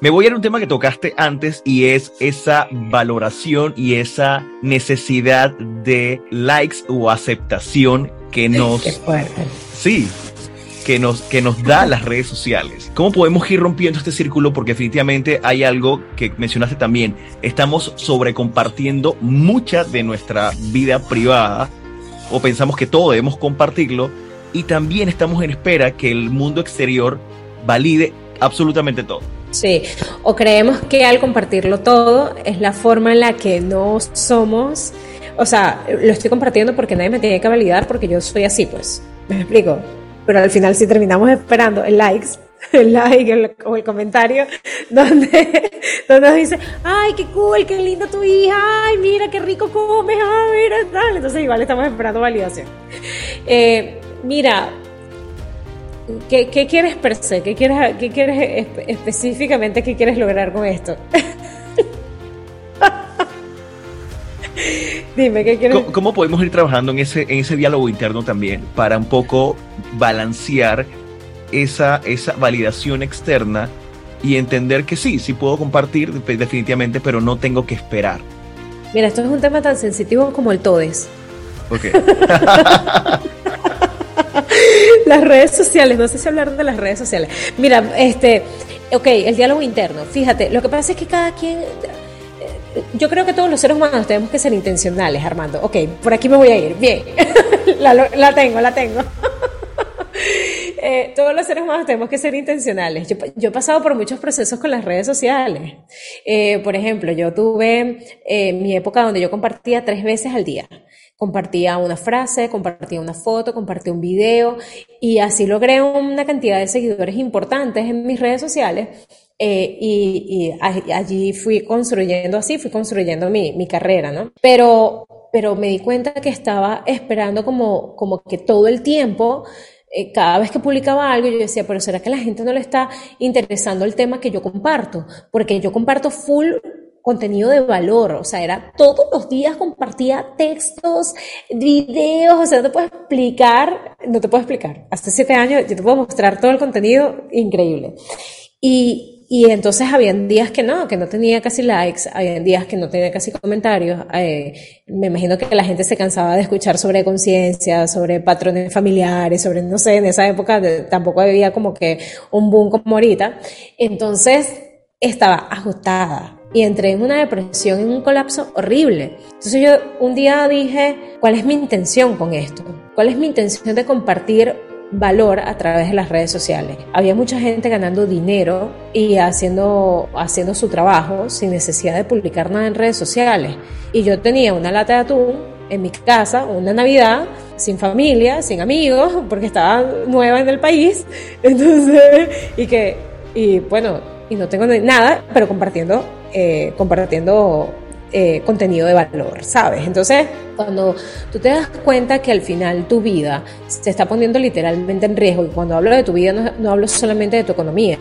Me voy a un tema que tocaste antes y es esa valoración y esa necesidad de likes o aceptación que nos... Qué fuerte. Sí, que nos, que nos da las redes sociales. ¿Cómo podemos ir rompiendo este círculo? Porque definitivamente hay algo que mencionaste también. Estamos sobrecompartiendo mucha de nuestra vida privada o pensamos que todo debemos compartirlo y también estamos en espera que el mundo exterior valide absolutamente todo. Sí, o creemos que al compartirlo todo es la forma en la que no somos, o sea, lo estoy compartiendo porque nadie me tiene que validar porque yo soy así, pues, me explico, pero al final sí terminamos esperando el likes, el like o el comentario donde, donde nos dice, ay, qué cool, qué linda tu hija, ay, mira, qué rico comes, ay, mira, tal, entonces igual estamos esperando validación. Eh, mira, ¿Qué, quieres per se? ¿Qué quieres, qué quieres específicamente? ¿Qué quieres lograr con esto? Dime, ¿qué quieres? ¿Cómo, podemos ir trabajando en ese, en ese diálogo interno también para un poco balancear esa, esa validación externa y entender que sí, sí puedo compartir definitivamente, pero no tengo que esperar? Mira, esto es un tema tan sensitivo como el TODES. Ok. las redes sociales, no sé si hablaron de las redes sociales. Mira, este, ok, el diálogo interno. Fíjate, lo que pasa es que cada quien yo creo que todos los seres humanos tenemos que ser intencionales, Armando. Ok, por aquí me voy a ir. Bien, la, tengo, la tengo. Eh, todos los seres humanos tenemos que ser intencionales. Yo, he pasado por muchos procesos con las redes sociales. Eh, por ejemplo, yo tuve eh, mi época donde yo compartía tres veces al día compartía una frase, compartía una foto, compartía un video y así logré una cantidad de seguidores importantes en mis redes sociales eh, y, allí fui construyendo así, fui construyendo mi, mi, carrera, ¿no? Pero, pero me di cuenta que estaba esperando como, como que todo el tiempo eh, cada vez que publicaba algo, yo decía, pero ¿será que la gente no le está interesando el tema que yo comparto? Porque yo comparto full contenido de valor, o sea, era todos los días compartía textos, videos, o sea, no te puedo explicar, no te puedo explicar, hasta siete años yo te puedo mostrar todo el contenido increíble. Y, y entonces habían días que no, que no tenía casi likes, habían días que no tenía casi comentarios. Eh, me imagino que la gente se cansaba de escuchar sobre conciencia, sobre patrones familiares, sobre, no sé, en esa época tampoco había como que un boom como ahorita. Entonces estaba ajustada, y entré en una depresión, en un colapso horrible. Entonces yo un día dije, ¿cuál es mi intención con esto? ¿Cuál es mi intención de compartir valor a través de las redes sociales? Había mucha gente ganando dinero y haciendo, haciendo su trabajo sin necesidad de publicar nada en redes sociales. Y yo tenía una lata de atún en mi casa, una Navidad, sin familia, sin amigos, porque estaba nueva en el país. Entonces, y que, y bueno, y no tengo nada, pero compartiendo eh, compartiendo eh, contenido de valor, ¿sabes? Entonces, cuando tú te das cuenta que al final tu vida se está poniendo literalmente en riesgo, y cuando hablo de tu vida no, hablo solamente de tu economía,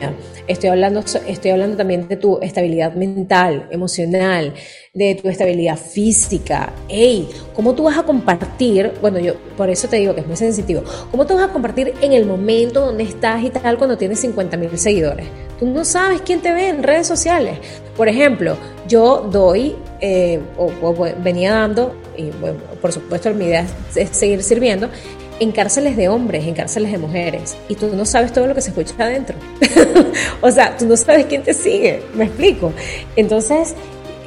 estoy hablando, estoy hablando también de tu estabilidad mental, emocional, de tu estabilidad física. Hey, ¿cómo tú vas a compartir? Bueno, yo por eso te digo que es muy sensitivo. ¿Cómo tú vas a compartir en el momento donde estás y tal cuando tienes 50 mil seguidores? Tú no sabes quién te ve en redes sociales. Por ejemplo, yo doy, eh, o, venía dando, y por supuesto mi idea es seguir sirviendo, en cárceles de hombres, en cárceles de mujeres, y tú no sabes todo lo que se escucha adentro. o sea, tú no sabes quién te sigue, me explico. Entonces,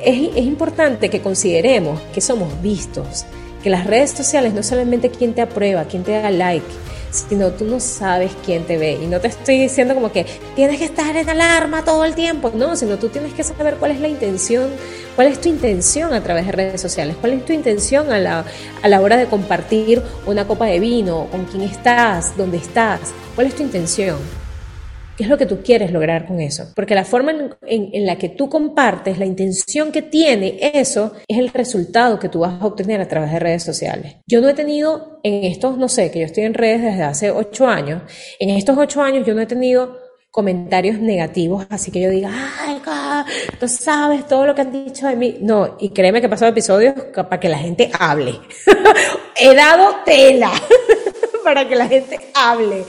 es, es importante que consideremos que somos vistos, que las redes sociales no solamente quién te aprueba, quién te da like, sino tú no sabes quién te ve. Y no te estoy diciendo como que tienes que estar en alarma todo el tiempo, no, sino tú tienes que saber cuál es la intención, cuál es tu intención a través de redes sociales, cuál es tu intención a la, a la hora de compartir una copa de vino, con quién estás, dónde estás, cuál es tu intención. ¿Qué es lo que tú quieres lograr con eso? Porque la forma en, la que tú compartes, la intención que tiene eso, es el resultado que tú vas a obtener a través de redes sociales. Yo no he tenido en estos, no sé, que yo estoy en redes desde hace ocho años, en estos ocho años yo no he tenido comentarios negativos, así que yo diga, ay, tú sabes todo lo que han dicho de mí. No, y créeme que he pasado episodios para que la gente hable. he dado tela para que la gente hable.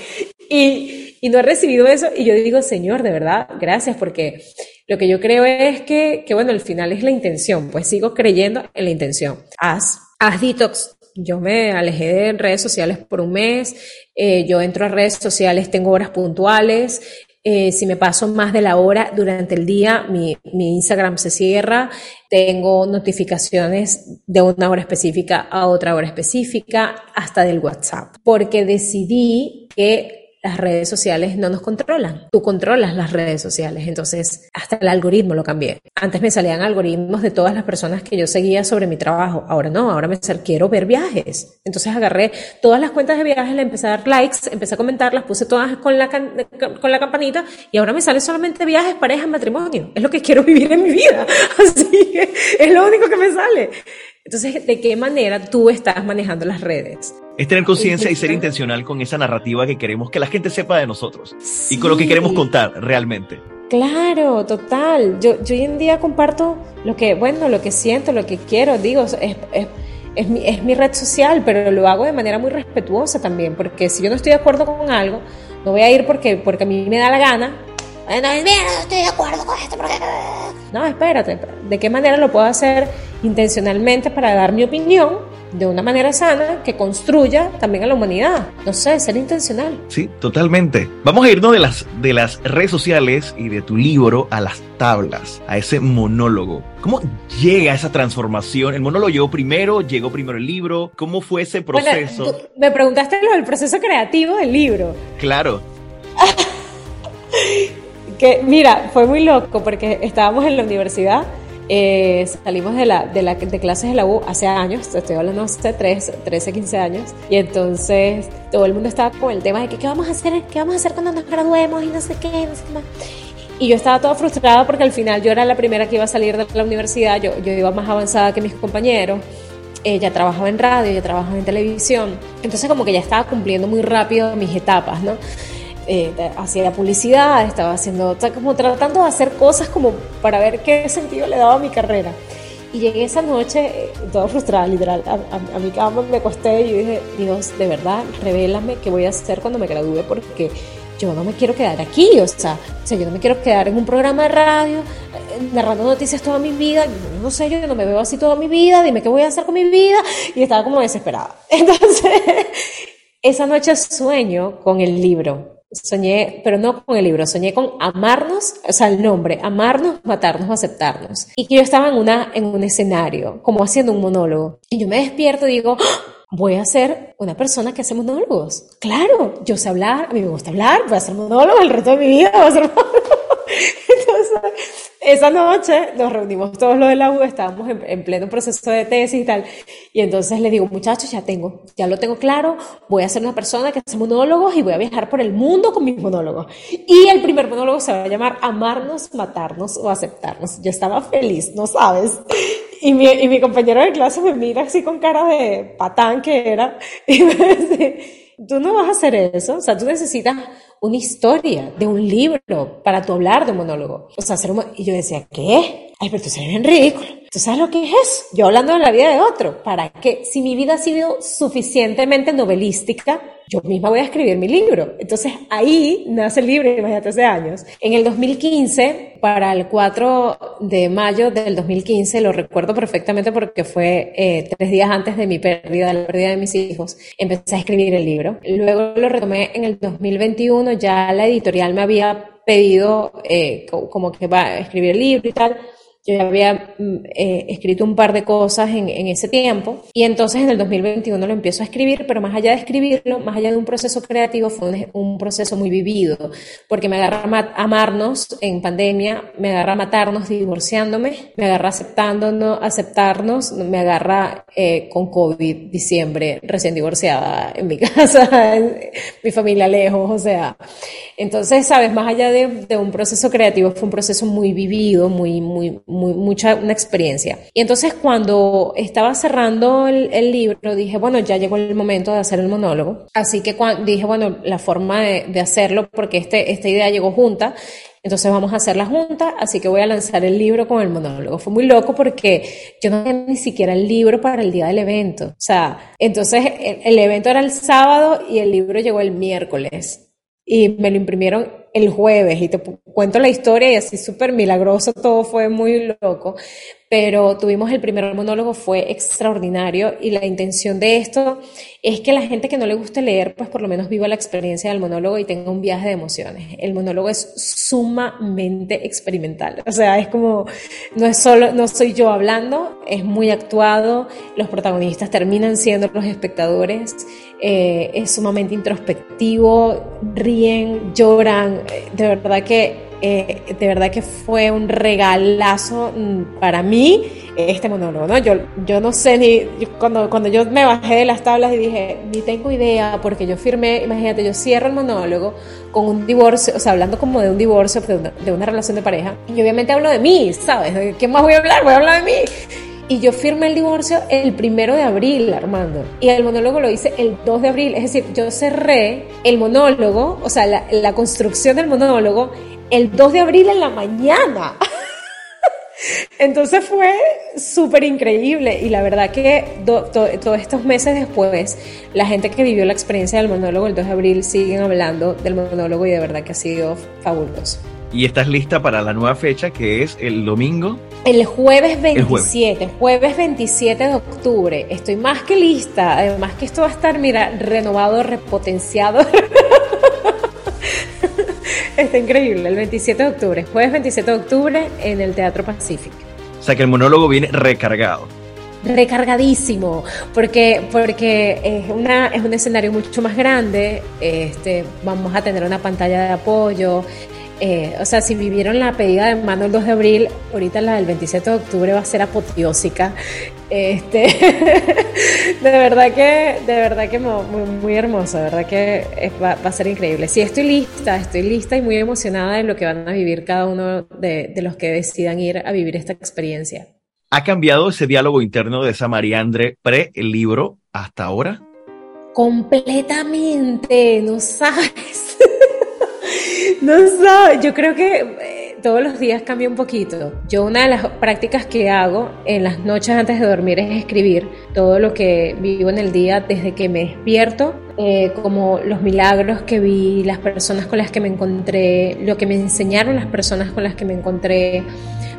Y, y, no he recibido eso. Y yo digo, Señor, de verdad, gracias, porque lo que yo creo es que, que, bueno, al final es la intención. Pues sigo creyendo en la intención. Haz, haz detox Yo me alejé de redes sociales por un mes, eh, yo entro a redes sociales, tengo horas puntuales, eh, si me paso más de la hora durante el día, mi, mi, Instagram se cierra, tengo notificaciones de una hora específica a otra hora específica, hasta del WhatsApp, porque decidí que las redes sociales no nos controlan. Tú controlas las redes sociales. Entonces, hasta el algoritmo lo cambié. Antes me salían algoritmos de todas las personas que yo seguía sobre mi trabajo. Ahora no, ahora me sal, quiero ver viajes. Entonces agarré todas las cuentas de viajes, le empecé a dar likes, empecé a comentarlas, puse todas con la, con la campanita y ahora me sale solamente viajes, parejas, matrimonio. Es lo que quiero vivir en mi vida. Así que es lo único que me sale. Entonces, ¿de qué manera tú estás manejando las redes? Es tener conciencia y ser intencional con esa narrativa que queremos que la gente sepa de nosotros y con lo que queremos contar realmente. Claro, total. Yo, yo hoy en día comparto lo que, bueno, lo que siento, lo que quiero. Digo, es, es, es, mi, es mi red social, pero lo hago de manera muy respetuosa también, porque si yo no estoy de acuerdo con algo, no voy a ir porque, porque a mí me da la gana. No, no estoy de acuerdo con esto. Porque... No, espérate. ¿De qué manera lo puedo hacer intencionalmente para dar mi opinión? de una manera sana que construya también a la humanidad. No sé, ser intencional. Sí, totalmente. Vamos a irnos de las, de las redes sociales y de tu libro a las tablas, a ese monólogo. ¿Cómo llega esa transformación? ¿El monólogo llegó primero? ¿Llegó primero el libro? ¿Cómo fue ese proceso? me preguntaste lo del proceso creativo del libro. Claro. que mira, fue muy loco porque estábamos en la universidad eh, salimos de, la, de, la, de clases de la U hace años, estoy hablando de 13, 13, 15 años, y entonces todo el mundo estaba con el tema de que qué vamos a hacer, qué vamos a hacer cuando nos graduemos y no sé qué, no sé qué más. Y yo estaba toda frustrada porque al final yo era la primera que iba a salir de la universidad, yo, yo iba más avanzada que mis compañeros. Ella trabajaba en radio, ella trabajaba en televisión. Entonces como que ya estaba cumpliendo muy rápido mis etapas, ¿no? Eh, hacía publicidad, estaba haciendo, como tratando de hacer cosas como para ver qué sentido le daba a mi carrera. Y llegué esa noche eh, toda frustrada, literal, a, mi cama me acosté y dije, Dios, de verdad, revélame qué voy a hacer cuando me gradúe porque yo no me quiero quedar aquí, o sea, o sea yo no me quiero quedar en un programa de radio eh, narrando noticias toda mi vida, no sé, yo no me veo así toda mi vida, dime qué voy a hacer con mi vida, y estaba como desesperada. Entonces, esa noche sueño con el libro, Soñé, pero no con el libro, soñé con amarnos, o sea, el nombre, amarnos, matarnos aceptarnos. Y que yo estaba en, una, en un escenario, como haciendo un monólogo. Y yo me despierto y digo, ¡Ah! voy a ser una persona que hace monólogos. Claro, yo sé hablar, a mí me gusta hablar, voy a hacer monólogos el resto de mi vida, voy a hacer monólogos. Entonces, esa noche nos reunimos todos los de la U, estábamos en, pleno proceso de tesis y tal. Y entonces le digo, muchachos, ya tengo, ya lo tengo claro, voy a ser una persona que hace monólogos y voy a viajar por el mundo con mis monólogos. Y el primer monólogo se va a llamar Amarnos, Matarnos o Aceptarnos. Yo estaba feliz, no sabes. Y mi, y mi compañero de clase me mira así con cara de patán que era y me dice, tú no vas a hacer eso, o sea, tú necesitas una historia de un libro para tu hablar de monólogo. O sea, hacer un... Y yo decía, ¿qué? Ay, pero tú eres bien ridículo. ¿Tú sabes lo que es eso? Yo hablando de la vida de otro. ¿Para qué? Si mi vida ha sido suficientemente novelística, yo misma voy a escribir mi libro. Entonces ahí nace el libro, imagínate, hace años. En el 2015, para el 4 de mayo del 2015, lo recuerdo perfectamente porque fue eh, tres días antes de mi pérdida, la pérdida de mis hijos, empecé a escribir el libro. Luego lo retomé en el 2021, ya la editorial me había pedido eh, como que va a escribir el libro y tal yo ya había mm, eh, escrito un par de cosas en, en, ese tiempo y entonces en el 2021 lo empiezo a escribir, pero más allá de escribirlo, más allá de un proceso creativo, fue un, proceso muy vivido, porque me agarra a amarnos en pandemia, me agarra matarnos divorciándome, me agarra aceptándonos, aceptarnos, me agarra eh, con COVID, diciembre, recién divorciada en mi casa, mi familia lejos, o sea, entonces, sabes, más allá de, de un proceso creativo, fue un proceso muy vivido, muy, muy, mucha, una experiencia. Y entonces cuando estaba cerrando el, libro, dije, bueno, ya llegó el momento de hacer el monólogo. Así que dije, bueno, la forma de, hacerlo, porque este, esta idea llegó junta, entonces vamos a hacerla junta, así que voy a lanzar el libro con el monólogo. Fue muy loco porque yo no tenía ni siquiera el libro para el día del evento. O sea, entonces el, el evento era el sábado y el libro llegó el miércoles y me lo imprimieron el jueves y te cuento la historia y así súper milagroso, todo fue muy loco. Pero tuvimos el primer monólogo, fue extraordinario y la intención de esto es que la gente que no le guste leer, pues por lo menos viva la experiencia del monólogo y tenga un viaje de emociones. El monólogo es sumamente experimental, o sea, es como, no es solo, no soy yo hablando, es muy actuado, los protagonistas terminan siendo los espectadores, eh, es sumamente introspectivo, ríen, lloran, eh, de verdad que eh, de verdad que fue un regalazo mm, para mí este monólogo, ¿no? Yo, yo no sé ni, cuando, cuando yo me bajé de las tablas y dije, ni tengo idea, porque yo firmé, imagínate, yo cierro el monólogo con un divorcio, o sea, hablando como de un divorcio, de una, de una relación de pareja, y obviamente hablo de mí, ¿sabes? ¿De qué más voy a hablar? Voy a hablar de mí. Y yo firmé el divorcio el primero de abril, Armando. Y el monólogo lo hice el 2 de abril. Es decir, yo cerré el monólogo, o sea, la, la construcción del monólogo el 2 de abril en la mañana. Entonces fue súper increíble y la verdad que todos estos meses después, la gente que vivió la experiencia del monólogo el 2 de abril siguen hablando del monólogo y de verdad que ha sido fabuloso. ¿Y estás lista para la nueva fecha que es el domingo? El jueves 27, jueves. 27 de octubre. Estoy más que lista. Además que esto va a estar, mira, renovado, repotenciado. Está increíble, el 27 de octubre, jueves 27 de octubre en el Teatro Pacífico. O sea que el monólogo viene recargado. Recargadísimo, porque, porque es, una, es un escenario mucho más grande, este, vamos a tener una pantalla de apoyo, eh, o sea, si vivieron la pedida de mano el 2 de abril, ahorita la del 27 de octubre va a ser apoteósica. Este, de verdad que, de verdad que muy, muy hermoso, de verdad que va, a ser increíble. Sí, estoy lista, estoy lista y muy emocionada de lo que van a vivir cada uno de, los que decidan ir a vivir esta experiencia. ¿Ha cambiado ese diálogo interno de esa Mariandre pre el libro hasta ahora? Completamente, no sabes. No sé, yo creo que eh, todos los días cambia un poquito. Yo una de las prácticas que hago en las noches antes de dormir es escribir todo lo que vivo en el día desde que me despierto, eh, como los milagros que vi, las personas con las que me encontré, lo que me enseñaron las personas con las que me encontré.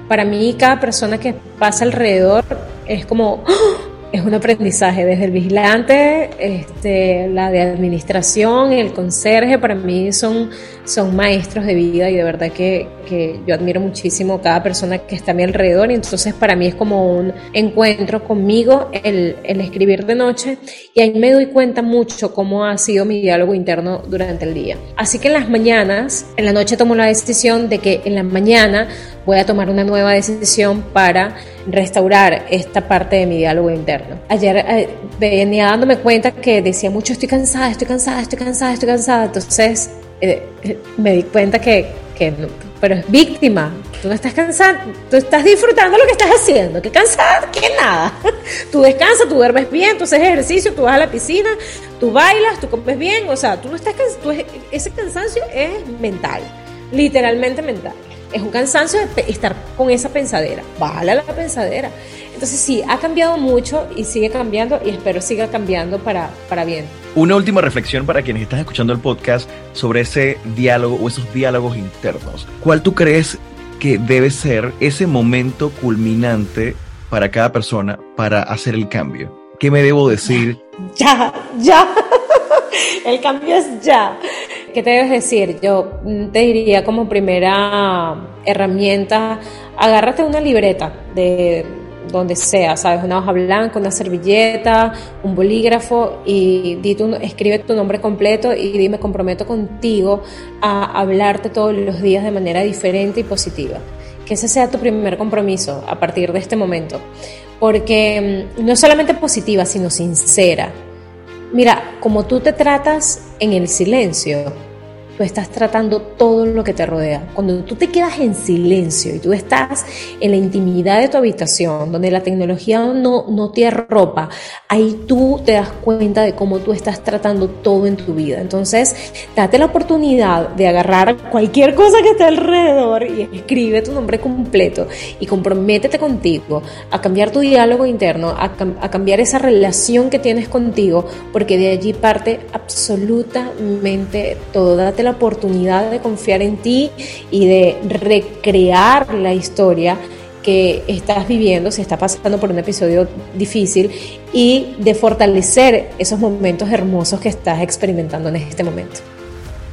Para mí cada persona que pasa alrededor es como... ¡oh! Es un aprendizaje. Desde el vigilante, este, la de administración, el conserje, para mí son, son maestros de vida y de verdad que, que, yo admiro muchísimo cada persona que está a mi alrededor. Y entonces para mí es como un encuentro conmigo el, el escribir de noche. Y ahí me doy cuenta mucho cómo ha sido mi diálogo interno durante el día. Así que en las mañanas, en la noche tomo la decisión de que en la mañana voy a tomar una nueva decisión para restaurar esta parte de mi diálogo interno. Ayer eh, venía dándome cuenta que decía mucho estoy cansada, estoy cansada, estoy cansada, estoy cansada. Entonces eh, eh, me di cuenta que, que pero es víctima. Tú no estás cansada, tú estás disfrutando lo que estás haciendo. ¿Qué cansada? ¿Qué nada? Tú descansas, tú duermes bien, tú haces ejercicio, tú vas a la piscina, tú bailas, tú comes bien. O sea, tú no estás cansado. Ese cansancio es mental, literalmente mental es un cansancio de estar con esa pensadera. Vale la pensadera. Entonces sí, ha cambiado mucho y sigue cambiando y espero siga cambiando para, para bien. Una última reflexión para quienes están escuchando el podcast sobre ese diálogo o esos diálogos internos. ¿Cuál tú crees que debe ser ese momento culminante para cada persona para hacer el cambio? ¿Qué me debo decir? Ya, ya. El cambio es ya. ¿Qué te debes decir? Yo te diría como primera herramienta, agárrate una libreta de donde sea, ¿sabes? Una hoja blanca, una servilleta, un bolígrafo y di tu, escribe tu nombre completo y dime, comprometo contigo a hablarte todos los días de manera diferente y positiva. Que ese sea tu primer compromiso a partir de este momento. Porque mm, no solamente positiva, sino sincera Mira, como tú te tratas en el silencio, tú estás tratando todo lo que te rodea. Cuando tú te quedas en silencio y tú estás en la intimidad de tu habitación, donde la tecnología no, no te arropa, ahí tú te das cuenta de cómo tú estás tratando todo en tu vida. Entonces, date la oportunidad de agarrar cualquier cosa que esté alrededor y escribe tu nombre completo y comprométete contigo a cambiar tu diálogo interno, a, a cambiar esa relación que tienes contigo, porque de allí parte absolutamente todo. La oportunidad de confiar en ti y de recrear la historia que estás viviendo, si estás pasando por un episodio difícil y de fortalecer esos momentos hermosos que estás experimentando en este momento.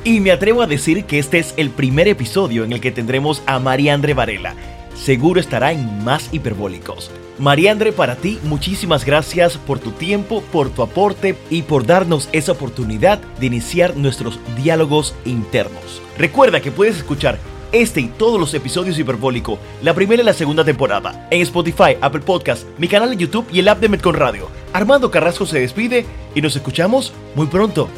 Y me atrevo a decir que este es el primer episodio en el que tendremos a Mariandre Varela. Seguro estará en más hiperbólicos. Mariandre, para ti, muchísimas gracias por tu tiempo, por tu aporte y por darnos esa oportunidad de iniciar nuestros diálogos internos. Recuerda que puedes escuchar este y todos los episodios Hiperbólico, la primera y la segunda temporada, en Spotify, Apple Podcast, mi canal de YouTube y el app de Metcon Radio. Armando Carrasco se despide y nos escuchamos muy pronto.